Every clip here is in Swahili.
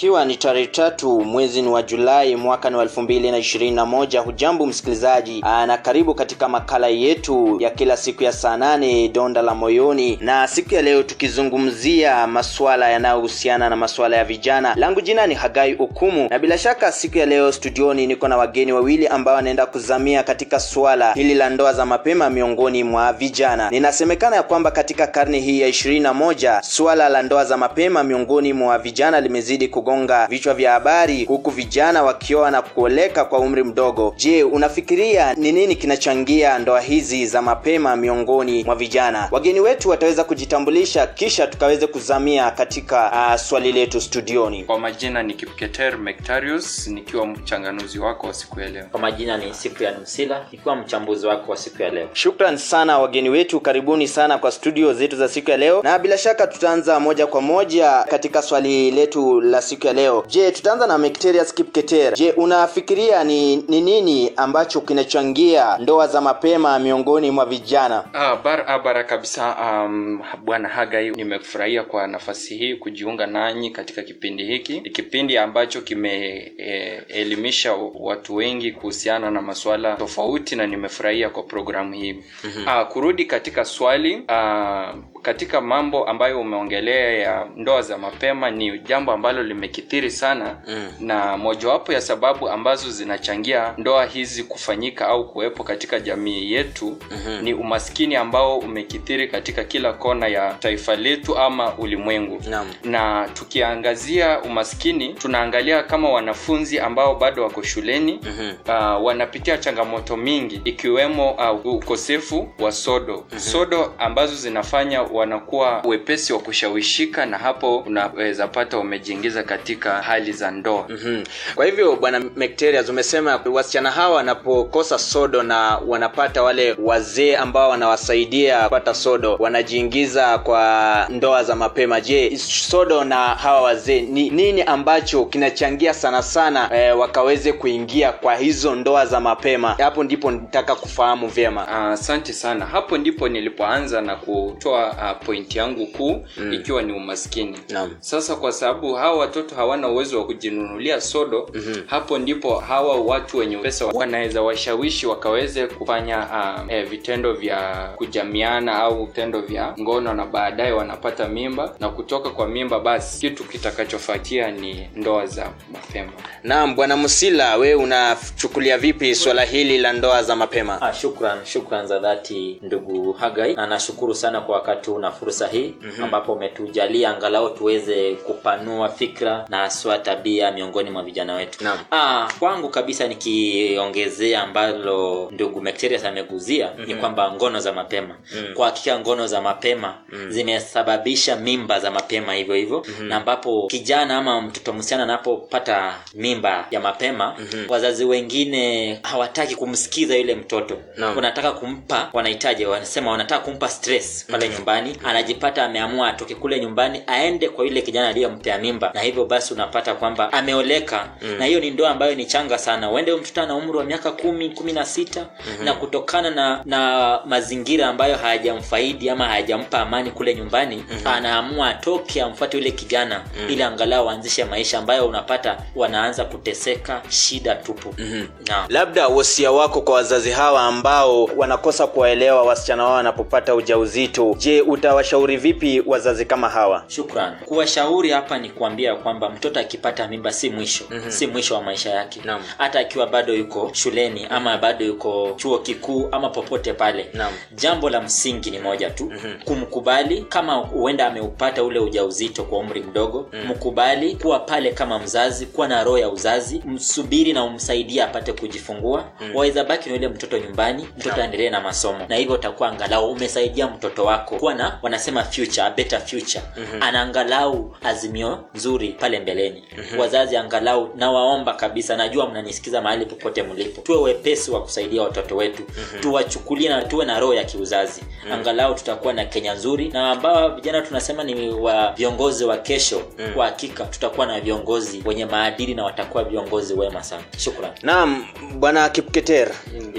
Ikiwa ni tarehe tatu mwezi ni wa Julai mwaka ni wa elfu mbili na ishirini na moja. Hujambo msikilizaji, na karibu katika makala yetu ya kila siku ya saa nane donda la moyoni, na siku ya leo tukizungumzia masuala yanayohusiana na masuala ya vijana. Langu jina ni Hagai Okumu, na bila shaka siku ya leo studioni niko na wageni wawili ambao wanaenda kuzamia katika suala hili la ndoa za mapema miongoni mwa vijana. Ninasemekana ya kwamba katika karne hii ya ishirini na moja suala la ndoa za mapema miongoni mwa vijana limezidi kugonga vichwa vya habari, huku vijana wakioa na kuoleka kwa umri mdogo. Je, unafikiria ni nini kinachangia ndoa hizi za mapema miongoni mwa vijana? Wageni wetu wataweza kujitambulisha, kisha tukaweze kuzamia katika uh, swali letu studioni. Kwa majina ni Kipketer Mektarius nikiwa mchanganuzi wako wa siku ya leo. Kwa majina ni siku ya Nusila nikiwa mchambuzi wako wa siku ya leo. Shukran sana wageni wetu, karibuni sana kwa studio zetu za siku ya leo, na bila shaka tutaanza moja kwa moja katika swali letu la siku ya leo. Je, tutaanza na Mecterius Kipketer. Je, unafikiria ni, ni nini ambacho kinachangia ndoa za mapema miongoni mwa vijana? Ah, barabara kabisa. Um, Bwana Hagai, nimefurahia kwa nafasi hii kujiunga nanyi katika kipindi hiki. Ni kipindi ambacho kimeelimisha e, watu wengi kuhusiana na masuala tofauti na nimefurahia kwa programu hii. mm-hmm. Ah, kurudi katika swali ah, katika mambo ambayo umeongelea ya ndoa za mapema ni jambo ambalo limekithiri sana mm. na mojawapo ya sababu ambazo zinachangia ndoa hizi kufanyika au kuwepo katika jamii yetu mm-hmm. ni umaskini ambao umekithiri katika kila kona ya taifa letu ama ulimwengu Naam. na tukiangazia umaskini tunaangalia kama wanafunzi ambao bado wako shuleni mm-hmm. uh, wanapitia changamoto mingi ikiwemo uh, ukosefu wa sodo mm-hmm. sodo ambazo zinafanya wanakuwa wepesi wa kushawishika na hapo unaweza pata wamejiingiza katika hali za ndoa mm-hmm. Kwa hivyo bwana Mecterius, umesema wasichana hawa wanapokosa sodo na wanapata wale wazee ambao wanawasaidia kupata sodo, wanajiingiza kwa ndoa za mapema. Je, sodo na hawa wazee ni nini ambacho kinachangia sana sana e, wakaweze kuingia kwa hizo ndoa za mapema? Hapo ndipo nitaka kufahamu vyema. asante sana hapo ndipo nilipoanza na kutoa uh, pointi yangu kuu mm. ikiwa ni umaskini Naam. sasa kwa sababu hawa watoto hawana uwezo wa kujinunulia sodo mm-hmm. hapo ndipo hawa watu wenye pesa wanaweza washawishi wakaweze kufanya uh, eh, vitendo vya kujamiana au vitendo vya ngono na baadaye wanapata mimba na kutoka kwa mimba basi kitu kitakachofuatia ni ndoa za mapema Naam, bwana Musila, we unachukulia vipi swala hili la ndoa za mapema? Ah, shukran shukran za dhati ndugu Hagai, na nashukuru sana kwa wakati huu na fursa hii mm-hmm. ambapo umetujalia angalau tuweze kupanua fikra na haswa tabia miongoni mwa vijana wetu. Naam. Ah, kwangu kabisa nikiongezea ambalo ndugu Mecterius ameguzia mm-hmm. ni kwamba ngono za mapema mm-hmm. kwa hakika ngono za mapema mm-hmm. zimesababisha mimba za mapema hivyo hivyo mm-hmm. na ambapo kijana ama mtoto msichana anapopata mimba ya mapema mm-hmm. wazazi wengine hawataki kumsikiza yule mtoto no. wanataka kumpa wanahitaji wanasema wanataka kumpa stress pale mm-hmm. nyumbani anajipata ameamua atoke kule nyumbani aende kwa yule kijana aliyempea mimba na hivyo basi unapata kwamba ameoleka mm. na hiyo ni ndoa ambayo ni changa sana uende mtoto ana umri wa miaka kumi kumi na sita mm-hmm. na kutokana na na mazingira ambayo hayajamfaidi ama hayajampa amani kule nyumbani mm-hmm. anaamua atoke amfuate yule kijana mm. ili angalau aanzishe maisha ambayo unapata wanaanza kuteseka shida tupu mm-hmm. na Labda wosia wako kwa wazazi hawa ambao wanakosa kuwaelewa wasichana wao wanapopata ujauzito. Je, utawashauri vipi wazazi kama hawa? shukran kuwashauri hapa ni kuambia kwamba mtoto akipata mimba si mwisho mm-hmm. si mwisho wa maisha yake hata akiwa bado yuko shuleni ama bado yuko chuo kikuu ama popote pale Naam. jambo la msingi ni moja tu mm-hmm. kumkubali kama huenda ameupata ule ujauzito kwa umri mdogo mm-hmm. mkubali kuwa pale kama mzazi kuwa na roho ya uzazi msubiri na umsaidie apate kujifungua mm-hmm. waweza baki na ule mtoto nyumbani mtoto aendelee na masomo na hivyo utakuwa angalau umesaidia mtoto wako kuwa na wanasema future a better future mm-hmm. ana angalau azimio nzuri pale mbeleni mm-hmm. wazazi angalau nawaomba kabisa najua mnanisikiza mahali popote mlipo tuwe wepesi wa kusaidia watoto wetu mm-hmm. tuwachukulie na tuwe na roho ya kiuzazi mm-hmm. angalau tutakuwa na kenya nzuri na ambao vijana tunasema ni wa viongozi wa kesho mm-hmm. kwa hakika tutakuwa na viongozi wenye maadili na watakuwa viongozi wema sana shukran Naam, bwana Kipketer.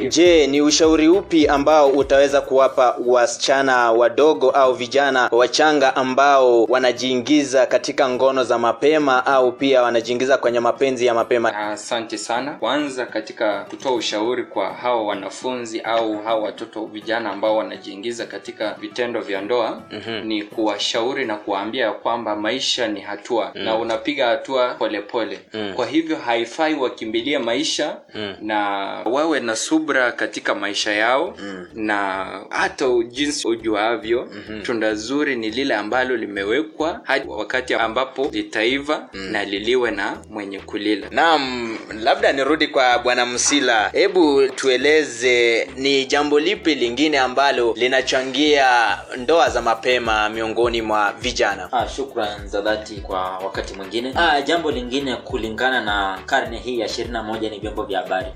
Je, ni ushauri upi ambao utaweza kuwapa wasichana wadogo wadogo au vijana wachanga ambao wanajiingiza katika ngono za mapema au pia wanajiingiza kwenye mapenzi ya mapema Asante sana. Kwanza katika kutoa ushauri kwa hawa wanafunzi au hawa watoto vijana ambao wanajiingiza katika vitendo vya ndoa Mhm. ni kuwashauri na kuwaambia ya kwamba maisha ni hatua na unapiga hatua polepole Mm. kwa hivyo haifai wakimbilie maisha Mm. na wawe na subra katika maisha yao Mm. na hata jinsi ujuavyo tunda zuri ni lile ambalo limewekwa hadi wakati ambapo litaiva na liliwe na mwenye kulila. Naam labda nirudi kwa bwana msila. Hebu tueleze ni jambo lipi lingine ambalo linachangia ndoa za mapema miongoni mwa vijana? Ah, shukran za dhati kwa wakati mwingine. Ah, jambo lingine kulingana na karne hii ya ishirini na moja ni vyombo vya habari.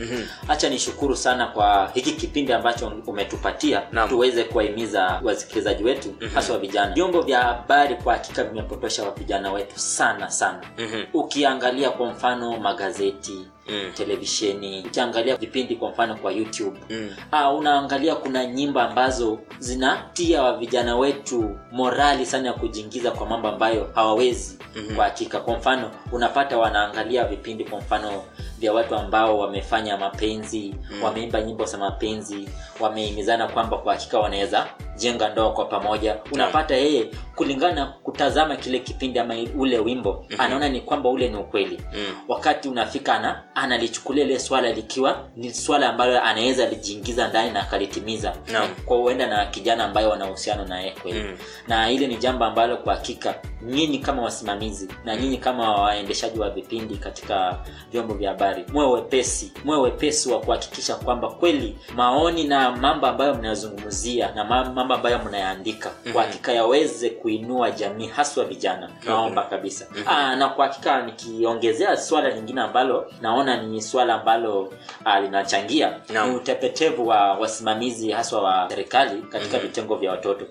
Hacha nishukuru sana kwa hiki kipindi ambacho umetupatia Naam. tuweze kuwahimiza wasikilizaji wetu hasa wa vijana vyombo vya habari kwa hakika vimepotosha wa vijana wetu sana sana Mhm. ukiangalia kwa mfano magazeti Mm. televisheni ukiangalia vipindi kwa mfano kwa youtube Mm. ah, unaangalia kuna nyimbo ambazo zinatia wa vijana wetu morali sana ya kujiingiza kwa mambo ambayo hawawezi Mhm. kwa hakika kwa mfano unapata wanaangalia vipindi kwa mfano vya watu ambao wamefanya mapenzi wameimba nyimbo za mapenzi wamehimizana kwamba kwa hakika wanaweza jenga ndoa kwa pamoja unapata yeye kulingana na kutazama kile kipindi ama ule wimbo anaona ni kwamba ule ni ukweli Mm. wakati unafika ana analichukulia ile swala likiwa ni swala ambalo anaweza lijiingiza ndani na akalitimiza no. kwa huenda na kijana ambayo wana uhusiano naye kweli Mm. na ile ni jambo ambalo kwa hakika nyinyi kama wasimamizi na nyinyi kama waendeshaji wa vipindi katika vyombo vya habari mwe wepesi mwe wepesi wa kuhakikisha kwamba kweli maoni na mambo ambayo mnayazungumzia na mambo ambayo mnayaandika kwa hakika yaweze kuinua jamii haswa vijana. Naomba kabisa. Aa, na kwa hakika nikiongezea swala lingine ambalo naona ni swala ambalo ah, linachangia ni utepetevu wa wasimamizi haswa wa serikali katika vitengo vya watoto.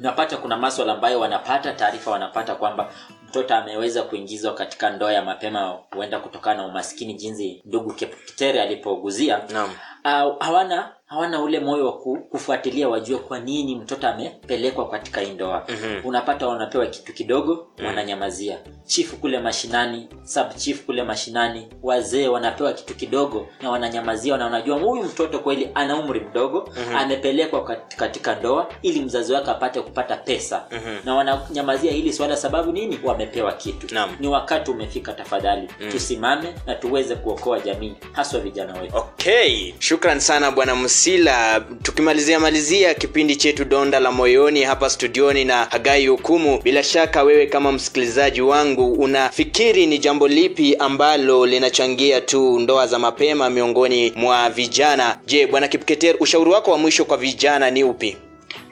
Napata unapata kuna maswala ambayo wanapata taarifa wanapata kwamba mtoto ameweza kuingizwa katika ndoa ya mapema huenda kutokana na umaskini jinsi ndugu kitere alipouguzia Naam. uh, hawana hawana ule moyo wa kufuatilia wajue kwa nini mtoto amepelekwa katika hii ndoa. Mhm. unapata wanapewa kitu kidogo wananyamazia. Chifu kule mashinani sub chief kule mashinani wazee wanapewa kitu kidogo na wananyamazia na wanajua huyu mtoto kweli ana umri mdogo amepelekwa katika ndoa ili mzazi wake apate kupata pesa. Na wananyamazia hili swala sababu nini? Wamepewa kitu. Naam. ni wakati umefika tafadhali. Tusimame na tuweze kuokoa jamii haswa vijana wetu. Okay. Shukran sana bwana msila tukimalizia malizia kipindi chetu donda la moyoni hapa studioni na hagai hukumu bila shaka wewe kama msikilizaji wangu unafikiri ni jambo lipi ambalo linachangia tu ndoa za mapema miongoni mwa vijana? Je bwana kipketer ushauri wako wa mwisho kwa vijana ni upi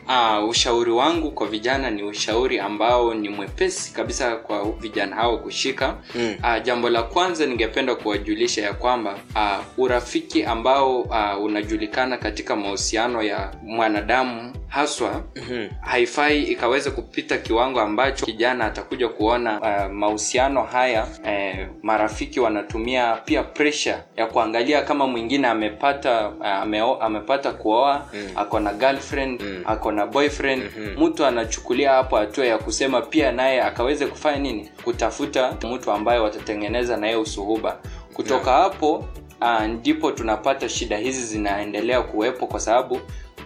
Ah, ushauri wangu kwa vijana ni ushauri ambao ni mwepesi kabisa kwa vijana hao kushika. Mm. Aa, jambo la kwanza ningependa kuwajulisha ya kwamba aa, urafiki ambao ah, unajulikana katika mahusiano ya mwanadamu haswa Mhm. haifai ikaweza kupita kiwango ambacho kijana atakuja kuona uh, mahusiano haya eh, marafiki wanatumia pia pressure ya kuangalia kama mwingine amepata uh, ame, amepata kuoa Mm. ako na girlfriend Mm. ako na boyfriend Mhm. mtu anachukulia hapo hatua ya kusema pia naye akaweze kufanya nini kutafuta mtu ambaye watatengeneza naye usuhuba kutoka hapo uh, ndipo tunapata shida hizi zinaendelea kuwepo kwa sababu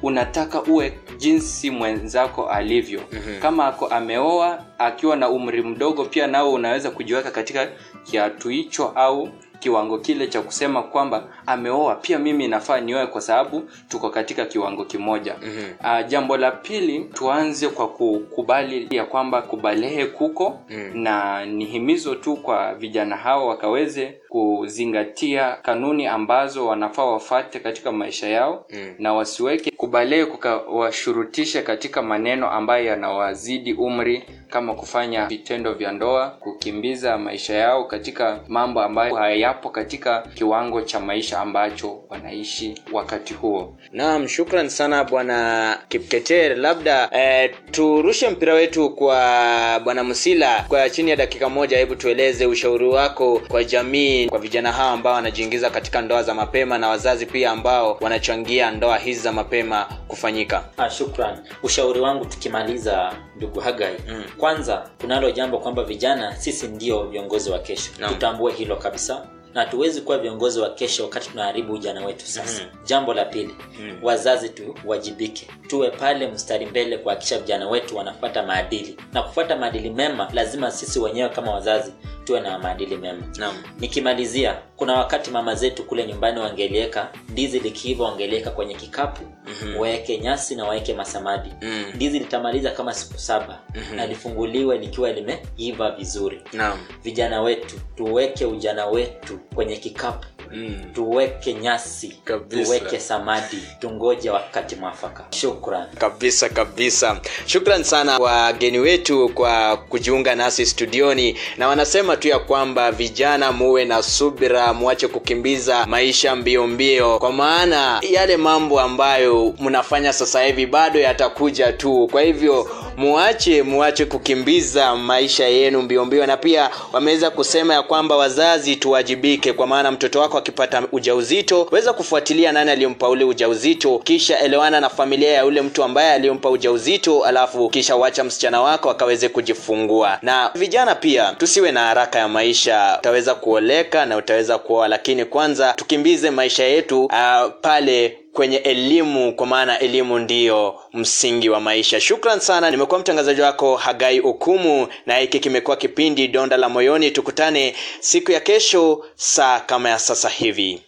unataka uwe jinsi mwenzako alivyo Mhm. kama ako ameoa akiwa na umri mdogo pia nao unaweza kujiweka katika kiatu hicho au kiwango kile cha kusema kwamba ameoa pia mimi nafaa nioe kwa sababu tuko katika kiwango kimoja Mhm. uh, jambo la pili tuanze kwa kukubali ya kwamba kubalehe kuko Mm. na ni himizo tu kwa vijana hao wakaweze kuzingatia kanuni ambazo wanafaa wafate katika maisha yao Mm. na wasiweke kubalehe kukawashurutisha katika maneno ambayo yanawazidi umri kama kufanya vitendo vya ndoa kukimbiza maisha yao katika mambo ambayo hayapo katika kiwango cha maisha ambacho wanaishi wakati huo Naam, shukran sana bwana Kipketer. Labda eh, turushe mpira wetu kwa bwana Musila kwa chini ya dakika moja. Hebu tueleze ushauri wako kwa jamii, kwa vijana hawa ambao wanajiingiza katika ndoa za mapema na wazazi pia ambao wanachangia ndoa hizi za mapema kufanyika. Ah, shukran. Ushauri wangu tukimaliza, ndugu Hagai, Mm. kwanza kunalo jambo kwamba vijana sisi ndio viongozi wa kesho. no. Tutambue hilo kabisa na hatuwezi kuwa viongozi wa kesho wakati tunaharibu ujana wetu sasa. Jambo la pili, Mm. wazazi tuwajibike, tuwe pale mstari mbele kuhakikisha vijana wetu wanafuata maadili, na kufuata maadili mema lazima sisi wenyewe kama wazazi tuwe na maadili mema. Naam. Nikimalizia, kuna wakati mama zetu kule nyumbani wangelieka ndizi likiiva, wangelieka kwenye kikapu Mhm. waweke nyasi na waweke masamadi Mm. ndizi litamaliza kama siku saba Mhm. na lifunguliwe likiwa limeiva vizuri Naam. vijana wetu tuweke ujana wetu kwenye kikapu Mm. tuweke nyasi Kabisa. tuweke samadi tungoje wakati mwafaka. Shukran kabisa kabisa. Shukran sana wageni wetu kwa kujiunga nasi studioni. Na wanasema tu ya kwamba vijana muwe na subira mwache kukimbiza maisha mbio mbio. Kwa maana yale mambo ambayo mnafanya sasa hivi bado yatakuja tu. Kwa hivyo muache muache kukimbiza maisha yenu mbio mbio. Na pia wameweza kusema ya kwamba wazazi tuwajibike kwa maana mtoto wako akipata ujauzito weza kufuatilia nani aliyompa ule ujauzito kisha elewana na familia ya ule mtu ambaye aliyompa ujauzito alafu kisha wacha msichana wako akaweze kujifungua. Na vijana pia tusiwe na haraka ya maisha. Utaweza kuoleka na utaweza kuoa lakini kwanza tukimbize maisha yetu uh, pale kwenye elimu kwa maana elimu ndiyo msingi wa maisha. Shukran sana nimekuwa mtangazaji wako hagai ukumu na hiki kimekuwa kipindi donda la moyoni. Tukutane siku ya kesho saa kama ya sasa hivi